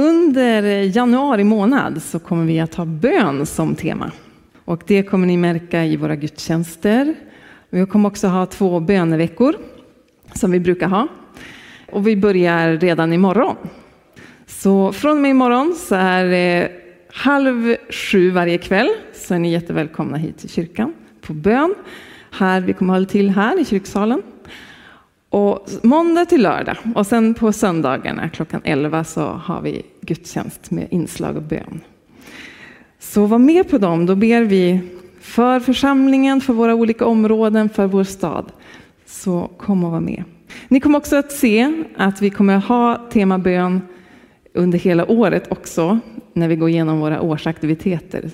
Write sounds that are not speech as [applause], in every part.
Under januari månad så kommer vi att ha bön som tema. Och det kommer ni märka i våra gudstjänster. Vi kommer också ha två böneveckor som vi brukar ha. Och vi börjar redan imorgon. Så från och med imorgon så är det halv sju varje kväll så är ni jättevälkomna hit till kyrkan på bön. Här, vi kommer hålla till här i kyrksalen. Och måndag till lördag och sen på söndagarna klockan 11 så har vi gudstjänst med inslag och bön. Så var med på dem, då ber vi för församlingen, för våra olika områden, för vår stad. Så kom och var med. Ni kommer också att se att vi kommer ha tema bön under hela året också när vi går igenom våra årsaktiviteter.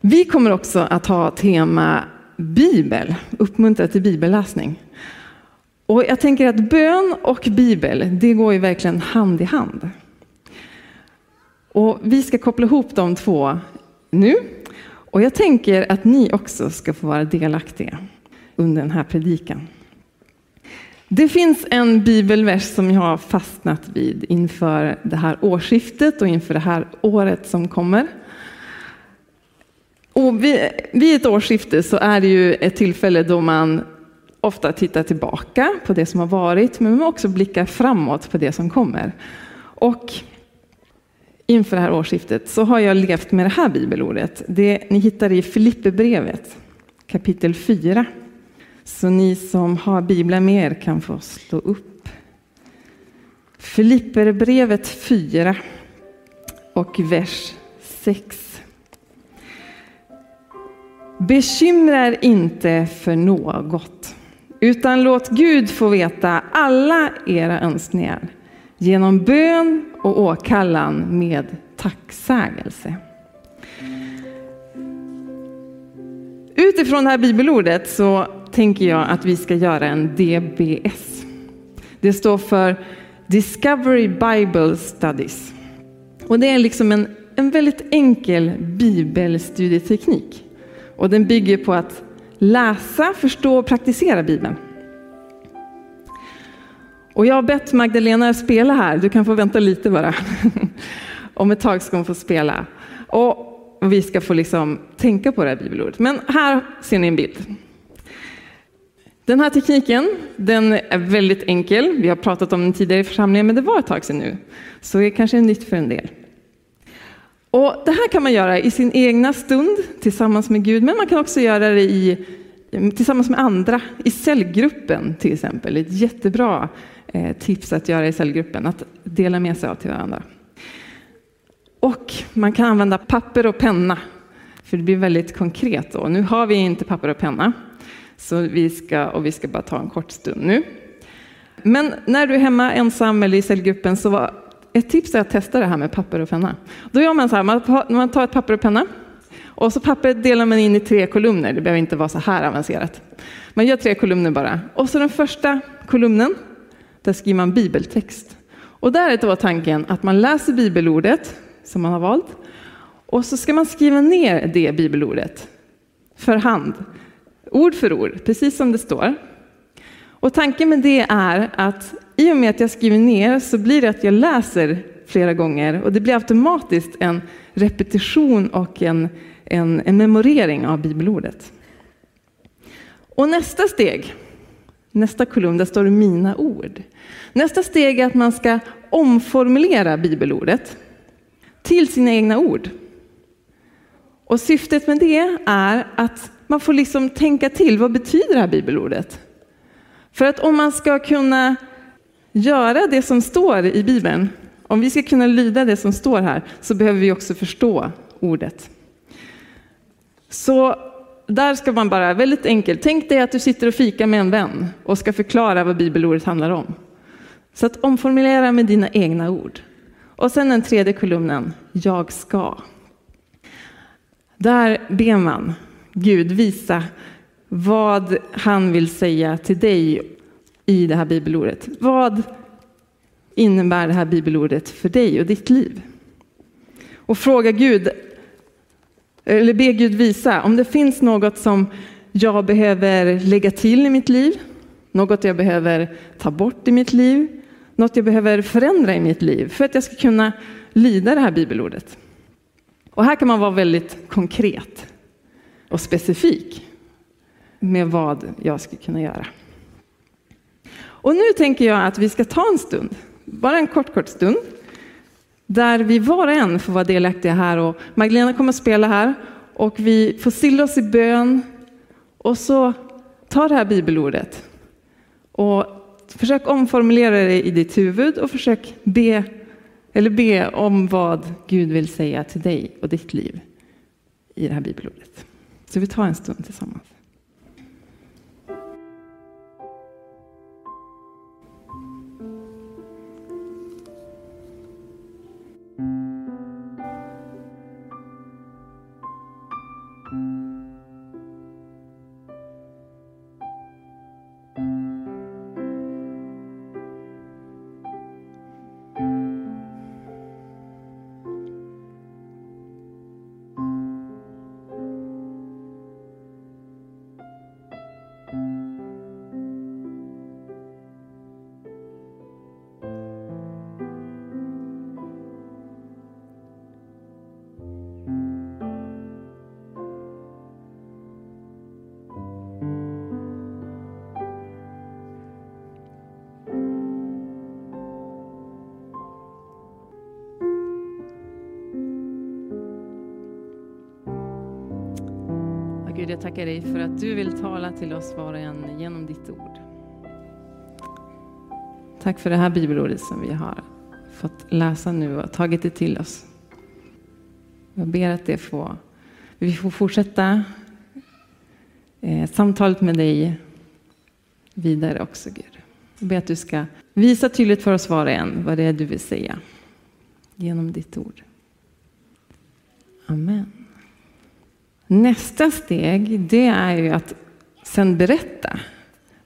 Vi kommer också att ha tema bibel, uppmuntra till bibelläsning. Och jag tänker att bön och bibel, det går ju verkligen hand i hand. Och vi ska koppla ihop de två nu. Och jag tänker att ni också ska få vara delaktiga under den här predikan. Det finns en bibelvers som jag har fastnat vid inför det här årsskiftet och inför det här året som kommer. Och vid, vid ett årsskifte så är det ju ett tillfälle då man ofta tittar tillbaka på det som har varit, men man också blickar framåt på det som kommer. Och inför det här årsskiftet så har jag levt med det här bibelordet. Det ni hittar i Filipperbrevet kapitel 4. Så ni som har bibeln med er kan få slå upp. Filipperbrevet 4 och vers 6. Bekymra er inte för något, utan låt Gud få veta alla era önskningar genom bön och åkallan med tacksägelse. Utifrån det här bibelordet så tänker jag att vi ska göra en DBS. Det står för Discovery Bible Studies. Och det är liksom en, en väldigt enkel bibelstudieteknik. Och den bygger på att läsa, förstå och praktisera Bibeln. Och jag har bett Magdalena spela här, du kan få vänta lite bara. [laughs] Om ett tag ska hon få spela. Och vi ska få liksom tänka på det här bibelordet. Men här ser ni en bild. Den här tekniken den är väldigt enkel. Vi har pratat om den tidigare i församlingen, men det var ett tag sedan nu. Så det kanske är nytt för en del. Och det här kan man göra i sin egna stund tillsammans med Gud, men man kan också göra det i, tillsammans med andra, i cellgruppen till exempel. Ett jättebra eh, tips att göra i cellgruppen, att dela med sig av till varandra. Och man kan använda papper och penna, för det blir väldigt konkret då. Nu har vi inte papper och penna, så vi ska, och vi ska bara ta en kort stund nu. Men när du är hemma ensam eller i cellgruppen så var ett tips är att testa det här med papper och penna. Då gör man så här, man tar ett papper och penna och så pappret delar man in i tre kolumner. Det behöver inte vara så här avancerat. Man gör tre kolumner bara. Och så den första kolumnen, där skriver man bibeltext. Och där är då tanken att man läser bibelordet som man har valt och så ska man skriva ner det bibelordet för hand ord för ord, precis som det står. Och tanken med det är att i och med att jag skriver ner så blir det att jag läser flera gånger och det blir automatiskt en repetition och en, en, en memorering av bibelordet. Och nästa steg, nästa kolumn, där står det mina ord. Nästa steg är att man ska omformulera bibelordet till sina egna ord. Och syftet med det är att man får liksom tänka till, vad betyder det här bibelordet? För att om man ska kunna göra det som står i Bibeln, om vi ska kunna lyda det som står här, så behöver vi också förstå ordet. Så där ska man bara, väldigt enkelt, tänk dig att du sitter och fikar med en vän och ska förklara vad bibelordet handlar om. Så att omformulera med dina egna ord. Och sen den tredje kolumnen, jag ska. Där ber man Gud visa vad han vill säga till dig i det här bibelordet. Vad innebär det här bibelordet för dig och ditt liv? Och fråga Gud, eller be Gud visa om det finns något som jag behöver lägga till i mitt liv, något jag behöver ta bort i mitt liv, något jag behöver förändra i mitt liv för att jag ska kunna lyda det här bibelordet. Och här kan man vara väldigt konkret och specifik med vad jag ska kunna göra. Och nu tänker jag att vi ska ta en stund, bara en kort, kort stund, där vi var och en får vara delaktiga här och Magdalena kommer att spela här och vi får stilla oss i bön och så ta det här bibelordet och försök omformulera det i ditt huvud och försök be, eller be om vad Gud vill säga till dig och ditt liv i det här bibelordet. Så vi tar en stund tillsammans. Gud, jag tackar dig för att du vill tala till oss var och en genom ditt ord. Tack för det här bibelordet som vi har fått läsa nu och tagit det till oss. Jag ber att det får, vi får fortsätta eh, samtalet med dig vidare också, Gud. Jag ber att du ska visa tydligt för oss var och en vad det är du vill säga genom ditt ord. Amen. Nästa steg det är ju att sen berätta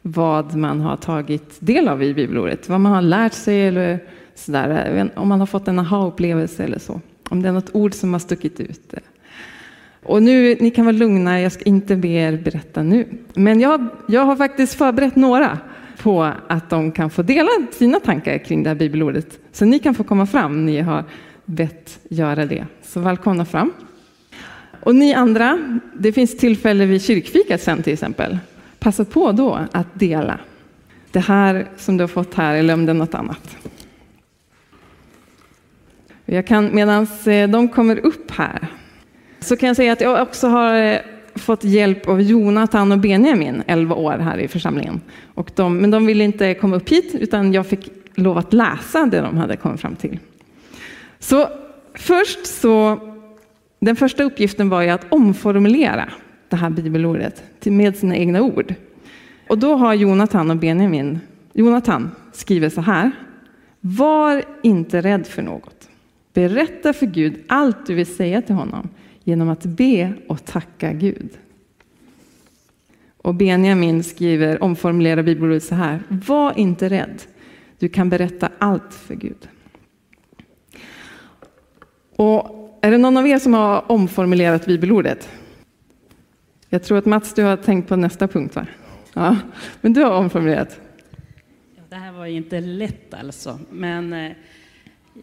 vad man har tagit del av i bibelordet, vad man har lärt sig eller sådär, om man har fått en aha-upplevelse eller så. Om det är något ord som har stuckit ut. Och nu, ni kan vara lugna, jag ska inte be er berätta nu. Men jag, jag har faktiskt förberett några på att de kan få dela sina tankar kring det här bibelordet. Så ni kan få komma fram, ni har bett göra det. Så välkomna fram. Och ni andra, det finns tillfälle vid kyrkfikat sen till exempel. Passa på då att dela det här som du har fått här eller om det är något annat. Jag kan, medan eh, de kommer upp här så kan jag säga att jag också har eh, fått hjälp av Jonathan och Benjamin, 11 år här i församlingen. Och de, men de ville inte komma upp hit utan jag fick lov att läsa det de hade kommit fram till. Så först så den första uppgiften var ju att omformulera det här bibelordet med sina egna ord. Och då har Jonathan och Benjamin, Jonathan skriver så här. Var inte rädd för något. Berätta för Gud allt du vill säga till honom genom att be och tacka Gud. Och Benjamin skriver, omformulerar bibelordet så här. Var inte rädd. Du kan berätta allt för Gud. Och är det någon av er som har omformulerat bibelordet? Jag tror att Mats, du har tänkt på nästa punkt va? Ja, men du har omformulerat. Det här var inte lätt alltså, men eh,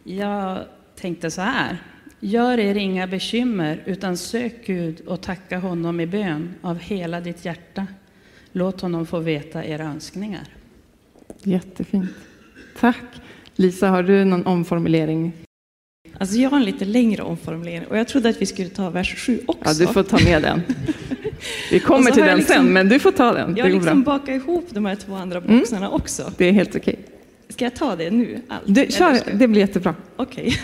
jag tänkte så här. Gör er inga bekymmer, utan sök Gud och tacka honom i bön av hela ditt hjärta. Låt honom få veta era önskningar. Jättefint. Tack. Lisa, har du någon omformulering Alltså jag har en lite längre omformulering och jag trodde att vi skulle ta vers 7 också. Ja, du får ta med den. [laughs] Vi kommer till den liksom, sen, men du får ta den. Jag har liksom bakat ihop de här två andra mm. boxarna mm. också. Det är helt okej. Okay. Ska jag ta det nu? Allt? Du, kör, det blir jättebra. Okej. Okay.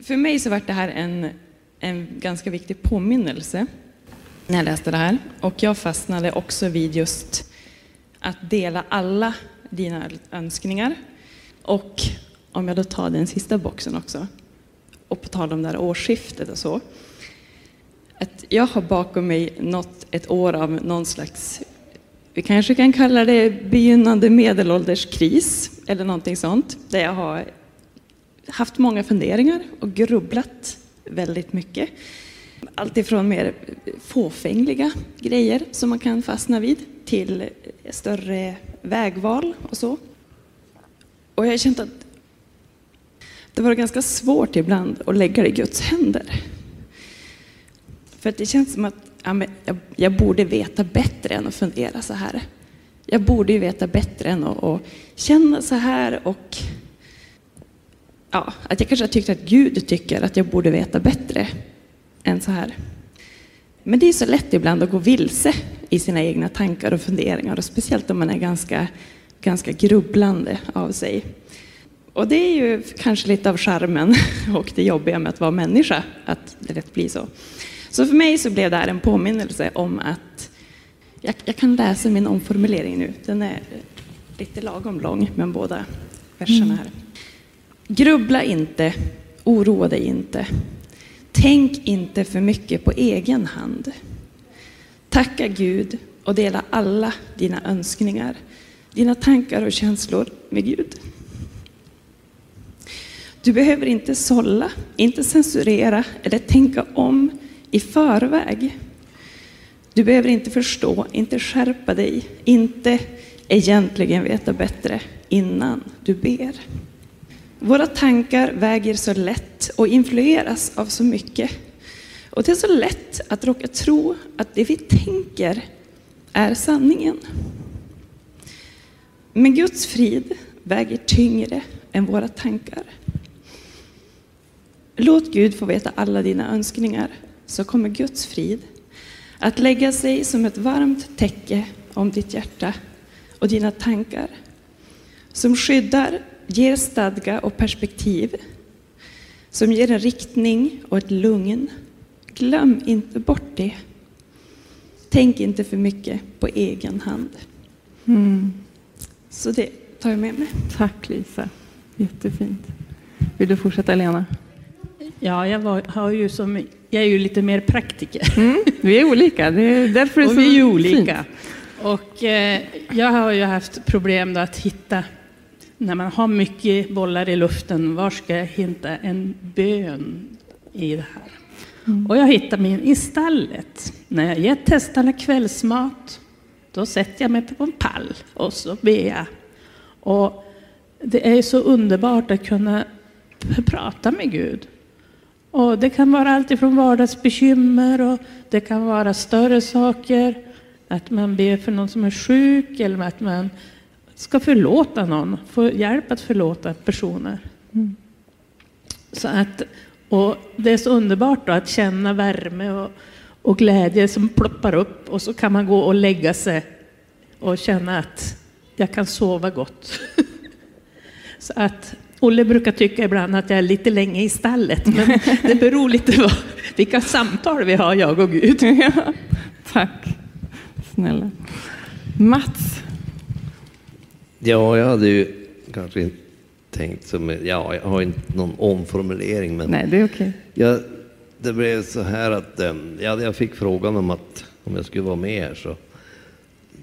[laughs] För mig så var det här en, en ganska viktig påminnelse när jag läste det här. Och jag fastnade också vid just att dela alla dina önskningar. Och om jag då tar den sista boxen också, och på tal om det här årsskiftet och så. Att jag har bakom mig nått ett år av någon slags, vi kanske kan kalla det begynnande medelålderskris eller någonting sånt. Där jag har haft många funderingar och grubblat väldigt mycket. Allt ifrån mer fåfängliga grejer som man kan fastna vid till större vägval och så. Och jag har känt att det var ganska svårt ibland att lägga det i Guds händer. För att det känns som att ja, jag, jag, borde veta bättre än att fundera så här. Jag borde ju veta bättre än att, att känna så här och ja, att jag kanske tyckte att Gud tycker att jag borde veta bättre än så här. Men det är så lätt ibland att gå vilse i sina egna tankar och funderingar, och speciellt om man är ganska, ganska grubblande av sig. Och det är ju kanske lite av charmen [laughs] och det jobbiga med att vara människa, att det lätt blir så. Så för mig så blev det här en påminnelse om att jag, jag kan läsa min omformulering nu. Den är lite lagom lång, men båda verserna här. Grubbla inte, oroa dig inte. Tänk inte för mycket på egen hand. Tacka Gud och dela alla dina önskningar, dina tankar och känslor med Gud. Du behöver inte sålla, inte censurera eller tänka om i förväg. Du behöver inte förstå, inte skärpa dig, inte egentligen veta bättre innan du ber. Våra tankar väger så lätt och influeras av så mycket. Och det är så lätt att råka tro att det vi tänker är sanningen. Men Guds frid väger tyngre än våra tankar. Låt Gud få veta alla dina önskningar, så kommer Guds frid att lägga sig som ett varmt täcke om ditt hjärta och dina tankar, som skyddar, ger stadga och perspektiv, som ger en riktning och ett lugn. Glöm inte bort det. Tänk inte för mycket på egen hand. Mm. Så det tar jag med mig. Tack Lisa. Jättefint. Vill du fortsätta Lena? Ja, jag, var, har ju som, jag är ju lite mer praktiker. Mm, vi är olika, det är därför det är så vi är olika. Fint. Och eh, jag har ju haft problem att hitta, när man har mycket bollar i luften, var ska jag hitta en bön i det här? Mm. Och jag hittar min i stallet. När jag gett hästarna kvällsmat, då sätter jag mig på en pall och så ber jag. Och det är så underbart att kunna prata med Gud. Och det kan vara allt ifrån vardagsbekymmer och det kan vara större saker. Att man ber för någon som är sjuk eller att man ska förlåta någon, få hjälp att förlåta personer. Mm. Så att, och det är så underbart att känna värme och, och glädje som ploppar upp och så kan man gå och lägga sig och känna att jag kan sova gott. [laughs] så att Olle brukar tycka ibland att jag är lite länge i stallet, men [laughs] det beror lite på vilka samtal vi har, jag och Gud. [laughs] Ja, tack snälla. Mats? Ja, jag hade ju kanske inte tänkt som, ja, jag har inte någon omformulering, men Nej, det är okej. Okay. det blev så här att ehm, ja, jag fick frågan om att om jag skulle vara med här så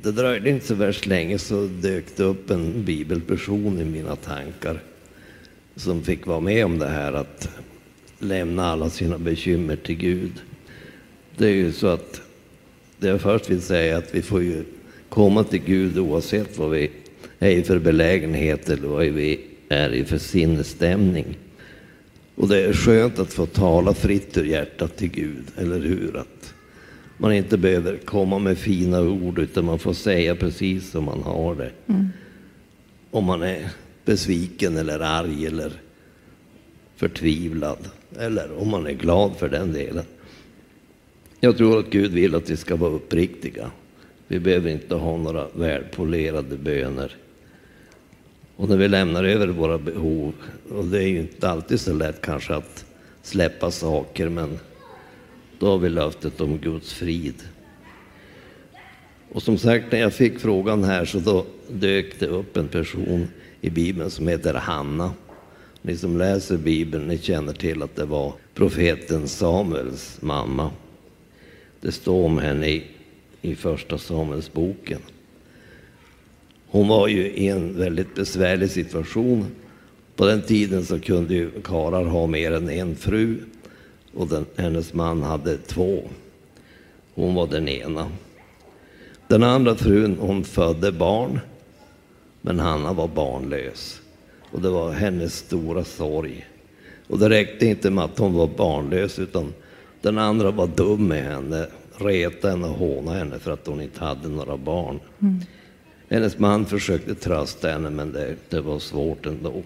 det dröjde inte så värst länge så dök det upp en bibelperson i mina tankar som fick vara med om det här att lämna alla sina bekymmer till Gud. Det är ju så att det jag först vill säga att vi får ju komma till Gud oavsett vad vi är i för belägenhet eller vad vi är i för sinnesstämning. Och det är skönt att få tala fritt ur hjärtat till Gud, eller hur? Att man inte behöver komma med fina ord utan man får säga precis som man har det. Mm. Om man är besviken eller arg eller förtvivlad. Eller om man är glad för den delen. Jag tror att Gud vill att vi ska vara uppriktiga. Vi behöver inte ha några välpolerade böner. Och när vi lämnar över våra behov, och det är ju inte alltid så lätt kanske att släppa saker, men då har vi löftet om Guds frid. Och som sagt, när jag fick frågan här så då dök det upp en person i Bibeln som heter Hanna. Ni som läser Bibeln, ni känner till att det var profeten Samuels mamma. Det står om henne i, i första Samuelsboken. Hon var ju i en väldigt besvärlig situation. På den tiden så kunde ju karlar ha mer än en fru och den, hennes man hade två. Hon var den ena. Den andra frun hon födde barn men Hanna var barnlös. Och det var hennes stora sorg. Och det räckte inte med att hon var barnlös utan den andra var dum med henne, retade henne och hånade henne för att hon inte hade några barn. Mm. Hennes man försökte trösta henne men det, det var svårt ändå.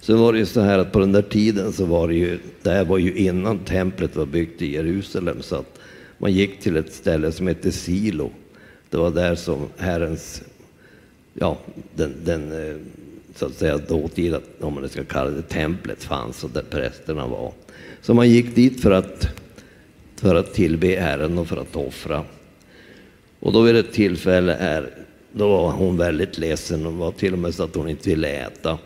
Sen var det ju så här att på den där tiden så var det ju, det här var ju innan templet var byggt i Jerusalem så att man gick till ett ställe som hette Silo. Det var där som Herrens, ja, den, den eh, så att säga dåtida, om man ska kalla det, templet fanns och där prästerna var. Så man gick dit för att, för att tillbe Herren och för att offra. Och då vid ett tillfälle här, då var hon väldigt ledsen. och var till och med så att hon inte ville äta.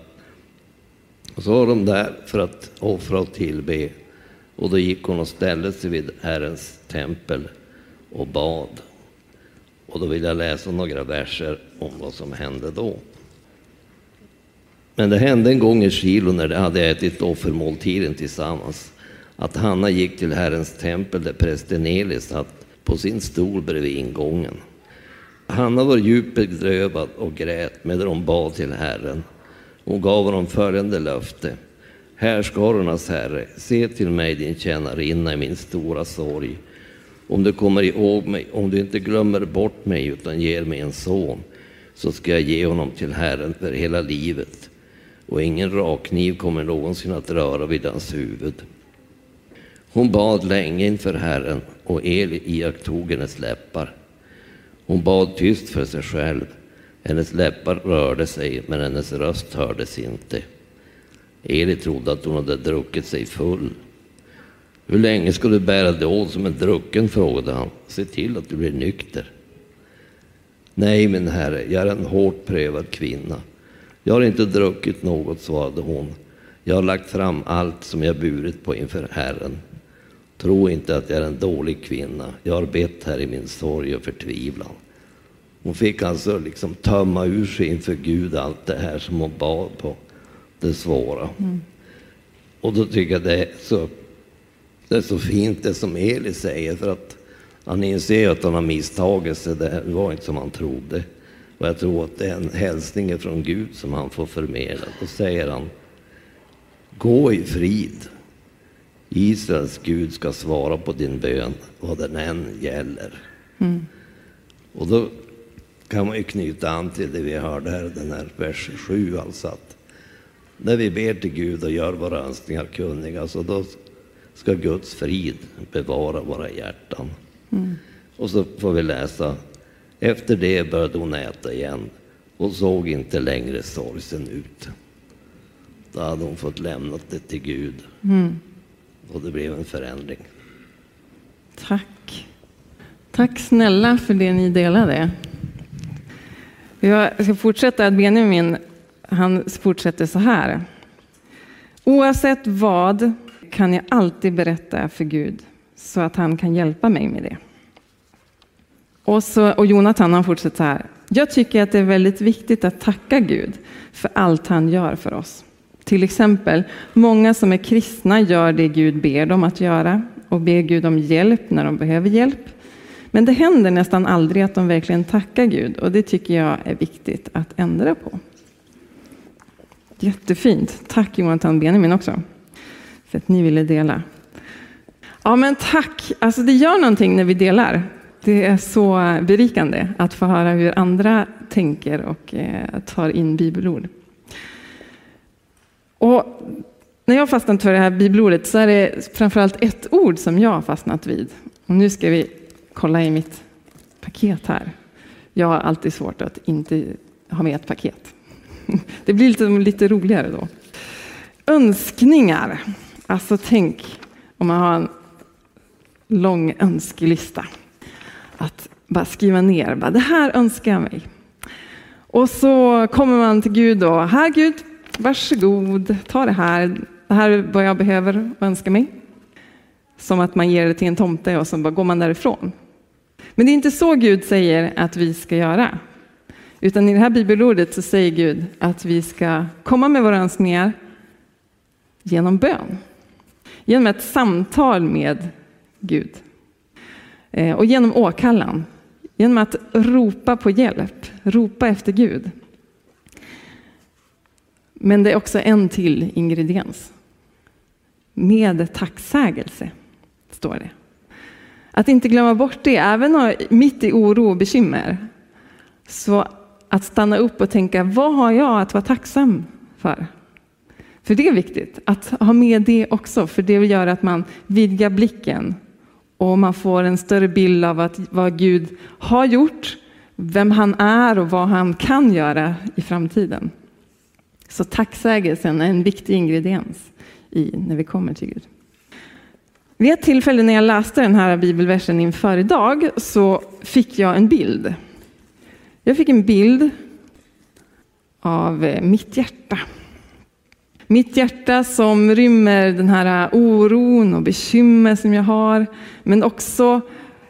Och så var de där för att offra och tillbe. Och då gick hon och ställde sig vid Herrens tempel och bad. Och då vill jag läsa några verser om vad som hände då. Men det hände en gång i Kilo när de hade ätit offermåltiden tillsammans att Hanna gick till Herrens tempel där prästen Eli satt på sin stol bredvid ingången. Hanna var djupt bedrövad och grät medan hon bad till Herren. Hon gav honom följande löfte. Härskarornas Herre, se till mig din tjänarinna i min stora sorg. Om du kommer ihåg mig, om du inte glömmer bort mig utan ger mig en son, så ska jag ge honom till Herren för hela livet och ingen rakkniv kommer någonsin att röra vid hans huvud. Hon bad länge inför Herren och Eli iakttog hennes läppar. Hon bad tyst för sig själv. Hennes läppar rörde sig, men hennes röst hördes inte. Eli trodde att hon hade druckit sig full. Hur länge ska du bära dig åt som en drucken? frågade han. Se till att du blir nykter. Nej, min herre, jag är en hårt prövad kvinna. Jag har inte druckit något, svarade hon. Jag har lagt fram allt som jag burit på inför Herren. Tro inte att jag är en dålig kvinna. Jag har bett här i min sorg och förtvivlan. Hon fick alltså liksom tömma ur sig inför Gud allt det här som hon bad på, det svåra. Mm. Och då tycker jag det är, så, det är så fint det som Eli säger, för att han inser att han har misstagit sig. Det var inte som han trodde. Och jag tror att det är en hälsning från Gud som han får förmedla. Då säger han, gå i frid. Israels Gud ska svara på din bön, vad den än gäller. Mm. Och då kan man ju knyta an till det vi hörde här, den här vers 7, alltså att när vi ber till Gud och gör våra önskningar kunniga, så då ska Guds frid bevara våra hjärtan. Mm. Och så får vi läsa efter det började hon äta igen och såg inte längre sorgsen ut. Då hade hon fått lämna det till Gud. Mm. Och det blev en förändring. Tack. Tack snälla för det ni delade. Jag ska fortsätta. att Benjamin han fortsätter så här. Oavsett vad kan jag alltid berätta för Gud så att han kan hjälpa mig med det. Och, så, och Jonathan han fortsätter så här. Jag tycker att det är väldigt viktigt att tacka Gud för allt han gör för oss. Till exempel, många som är kristna gör det Gud ber dem att göra och ber Gud om hjälp när de behöver hjälp. Men det händer nästan aldrig att de verkligen tackar Gud och det tycker jag är viktigt att ändra på. Jättefint. Tack Jonathan Benjamin också för att ni ville dela. Ja men tack, alltså det gör någonting när vi delar. Det är så berikande att få höra hur andra tänker och eh, tar in bibelord. Och när jag har fastnat för det här bibelordet så är det framförallt ett ord som jag har fastnat vid. Och nu ska vi kolla i mitt paket här. Jag har alltid svårt att inte ha med ett paket. [laughs] Det blir lite, lite roligare då. Önskningar. Alltså tänk om man har en lång önskelista att bara skriva ner, bara, det här önskar jag mig. Och så kommer man till Gud och här Gud, varsågod, ta det här, det här är vad jag behöver och önskar mig. Som att man ger det till en tomte och så bara går man därifrån. Men det är inte så Gud säger att vi ska göra. Utan i det här bibelordet så säger Gud att vi ska komma med våra önskningar genom bön. Genom ett samtal med Gud. Eh, och genom åkallan, genom att ropa på hjälp, ropa efter Gud. Men det är också en till ingrediens. Med tacksägelse, står det. Att inte glömma bort det, även mitt i oro och bekymmer. Så att stanna upp och tänka, vad har jag att vara tacksam för? För det är viktigt att ha med det också, för det gör att man vidgar blicken och man får en större bild av att, vad Gud har gjort, vem han är och vad han kan göra i framtiden. Så tacksägelsen är en viktig ingrediens i när vi kommer till Gud. Vid ett tillfälle när jag läste den här bibelversen inför idag så fick jag en bild. Jag fick en bild av eh, mitt hjärta. Mitt hjärta som rymmer den här äh, oron och bekymmer som jag har, men också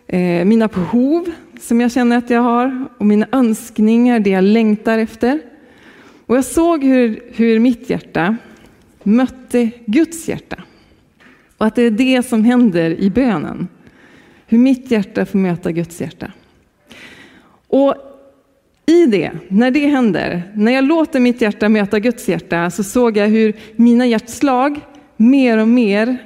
eh, mina behov som jag känner att jag har och mina önskningar, det jag längtar efter. Och jag såg hur, hur mitt hjärta mötte Guds hjärta. Och att det är det som händer i bönen. Hur mitt hjärta får möta Guds hjärta. Och i det, när det händer, när jag låter mitt hjärta möta Guds hjärta, så såg jag hur mina hjärtslag mer och mer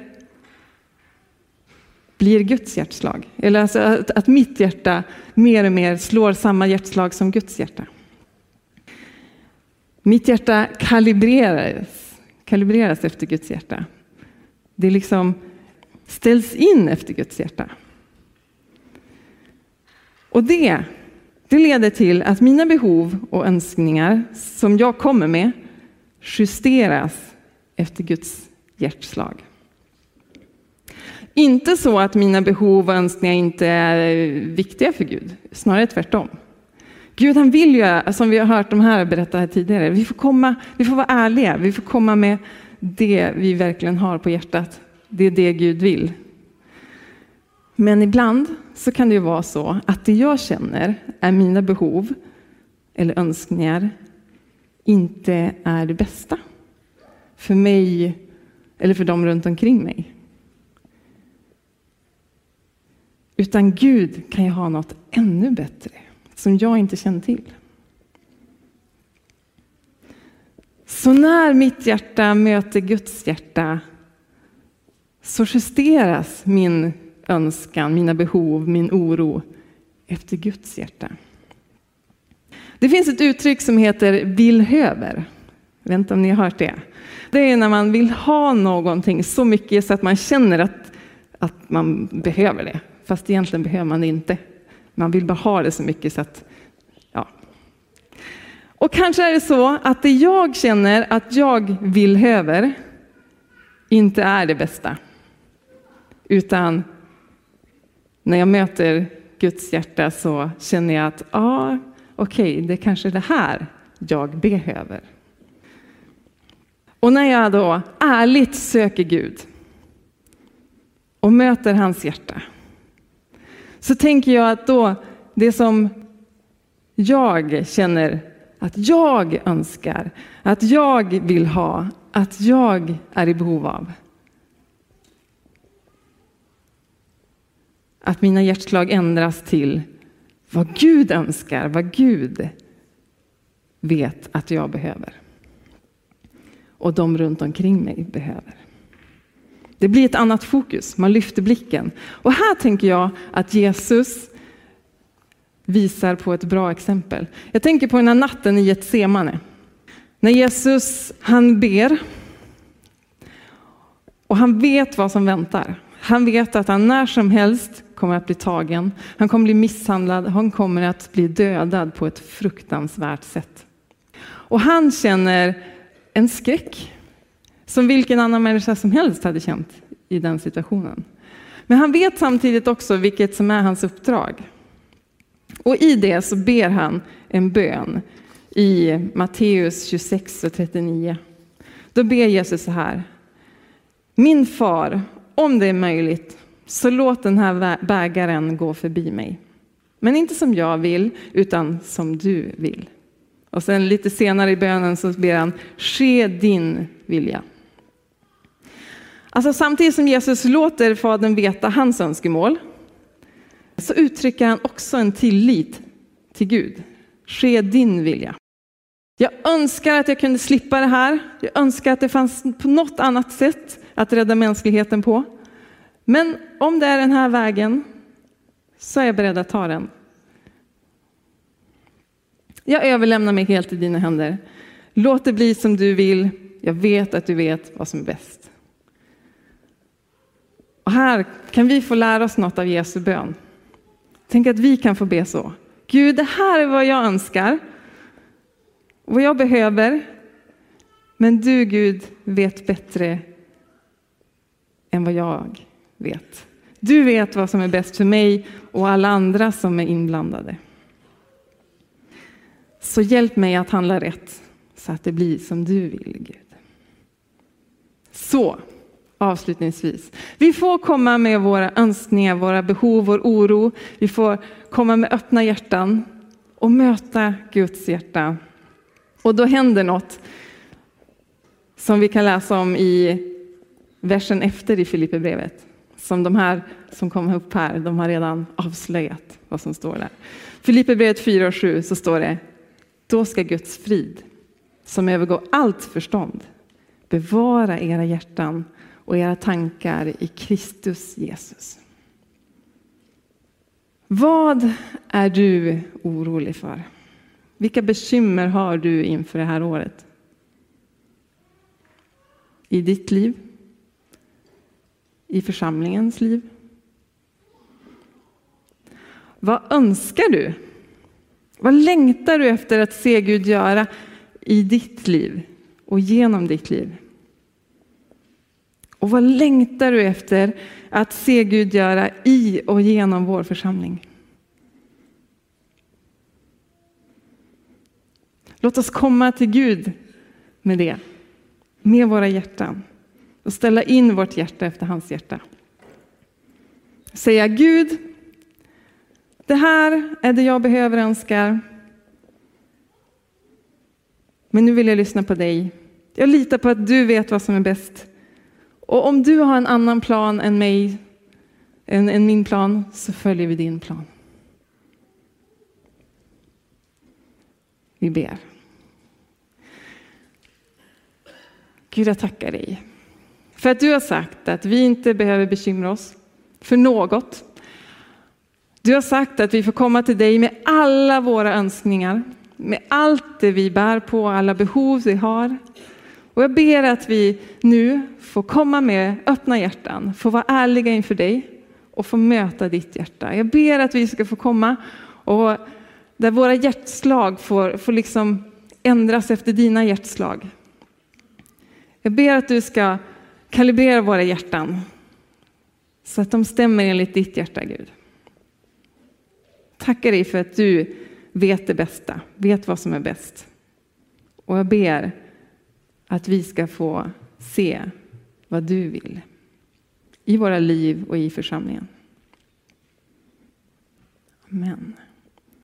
blir Guds hjärtslag. Eller alltså att, att mitt hjärta mer och mer slår samma hjärtslag som Guds hjärta. Mitt hjärta kalibreras, kalibreras efter Guds hjärta. Det liksom ställs in efter Guds hjärta. Och det, det leder till att mina behov och önskningar som jag kommer med justeras efter Guds hjärtslag. Inte så att mina behov och önskningar inte är viktiga för Gud, snarare tvärtom. Gud han vill ju, som vi har hört de här berätta här tidigare, vi får, komma, vi får vara ärliga, vi får komma med det vi verkligen har på hjärtat. Det är det Gud vill. Men ibland så kan det ju vara så att det jag känner är mina behov eller önskningar inte är det bästa för mig eller för dem runt omkring mig. Utan Gud kan ju ha något ännu bättre som jag inte känner till. Så när mitt hjärta möter Guds hjärta så justeras min önskan, mina behov, min oro efter Guds hjärta. Det finns ett uttryck som heter villhöver. Jag vet inte om ni har hört det. Det är när man vill ha någonting så mycket så att man känner att, att man behöver det. Fast egentligen behöver man det inte. Man vill bara ha det så mycket så att, ja. Och kanske är det så att det jag känner att jag vill höver inte är det bästa. Utan när jag möter Guds hjärta så känner jag att, ja, okej, okay, det är kanske det här jag behöver. Och när jag då ärligt söker Gud och möter hans hjärta så tänker jag att då det som jag känner att jag önskar, att jag vill ha, att jag är i behov av. Att mina hjärtslag ändras till vad Gud önskar, vad Gud vet att jag behöver. Och de runt omkring mig behöver. Det blir ett annat fokus, man lyfter blicken. Och här tänker jag att Jesus visar på ett bra exempel. Jag tänker på den här natten i Getsemane. När Jesus, han ber och han vet vad som väntar. Han vet att han när som helst kommer att bli tagen. Han kommer bli misshandlad. Han kommer att bli dödad på ett fruktansvärt sätt. Och han känner en skräck som vilken annan människa som helst hade känt i den situationen. Men han vet samtidigt också vilket som är hans uppdrag. Och i det så ber han en bön i Matteus 26 och 39. Då ber Jesus så här. Min far, om det är möjligt, så låt den här bägaren gå förbi mig. Men inte som jag vill, utan som du vill. Och sen lite senare i bönen så ber han, ske din vilja. Alltså samtidigt som Jesus låter Fadern veta hans önskemål så uttrycker han också en tillit till Gud. Ske din vilja. Jag önskar att jag kunde slippa det här. Jag önskar att det fanns på något annat sätt att rädda mänskligheten på. Men om det är den här vägen så är jag beredd att ta den. Jag överlämnar mig helt i dina händer. Låt det bli som du vill. Jag vet att du vet vad som är bäst. Och här kan vi få lära oss något av Jesu bön. Tänk att vi kan få be så. Gud, det här är vad jag önskar, vad jag behöver. Men du Gud vet bättre än vad jag vet. Du vet vad som är bäst för mig och alla andra som är inblandade. Så hjälp mig att handla rätt så att det blir som du vill, Gud. Så, avslutningsvis. Vi får komma med våra önskningar, våra behov, vår oro. Vi får komma med öppna hjärtan och möta Guds hjärta. Och då händer något som vi kan läsa om i versen efter i Filipperbrevet. Som de här som kom upp här, de har redan avslöjat vad som står där. Filipperbrevet 4 och 7 så står det, då ska Guds frid, som övergår allt förstånd, bevara era hjärtan och era tankar i Kristus Jesus. Vad är du orolig för? Vilka bekymmer har du inför det här året? I ditt liv? I församlingens liv? Vad önskar du? Vad längtar du efter att se Gud göra i ditt liv och genom ditt liv? Och vad längtar du efter att se Gud göra i och genom vår församling? Låt oss komma till Gud med det, med våra hjärtan och ställa in vårt hjärta efter hans hjärta. Säga Gud, det här är det jag behöver och önskar. Men nu vill jag lyssna på dig. Jag litar på att du vet vad som är bäst. Och om du har en annan plan än mig, än, än min plan, så följer vi din plan. Vi ber. Gud, jag tackar dig för att du har sagt att vi inte behöver bekymra oss för något. Du har sagt att vi får komma till dig med alla våra önskningar, med allt det vi bär på, alla behov vi har. Och jag ber att vi nu får komma med öppna hjärtan, få vara ärliga inför dig och få möta ditt hjärta. Jag ber att vi ska få komma och där våra hjärtslag får, får liksom ändras efter dina hjärtslag. Jag ber att du ska kalibrera våra hjärtan så att de stämmer enligt ditt hjärta, Gud. Tackar dig för att du vet det bästa, vet vad som är bäst. Och jag ber att vi ska få se vad du vill i våra liv och i församlingen. Amen.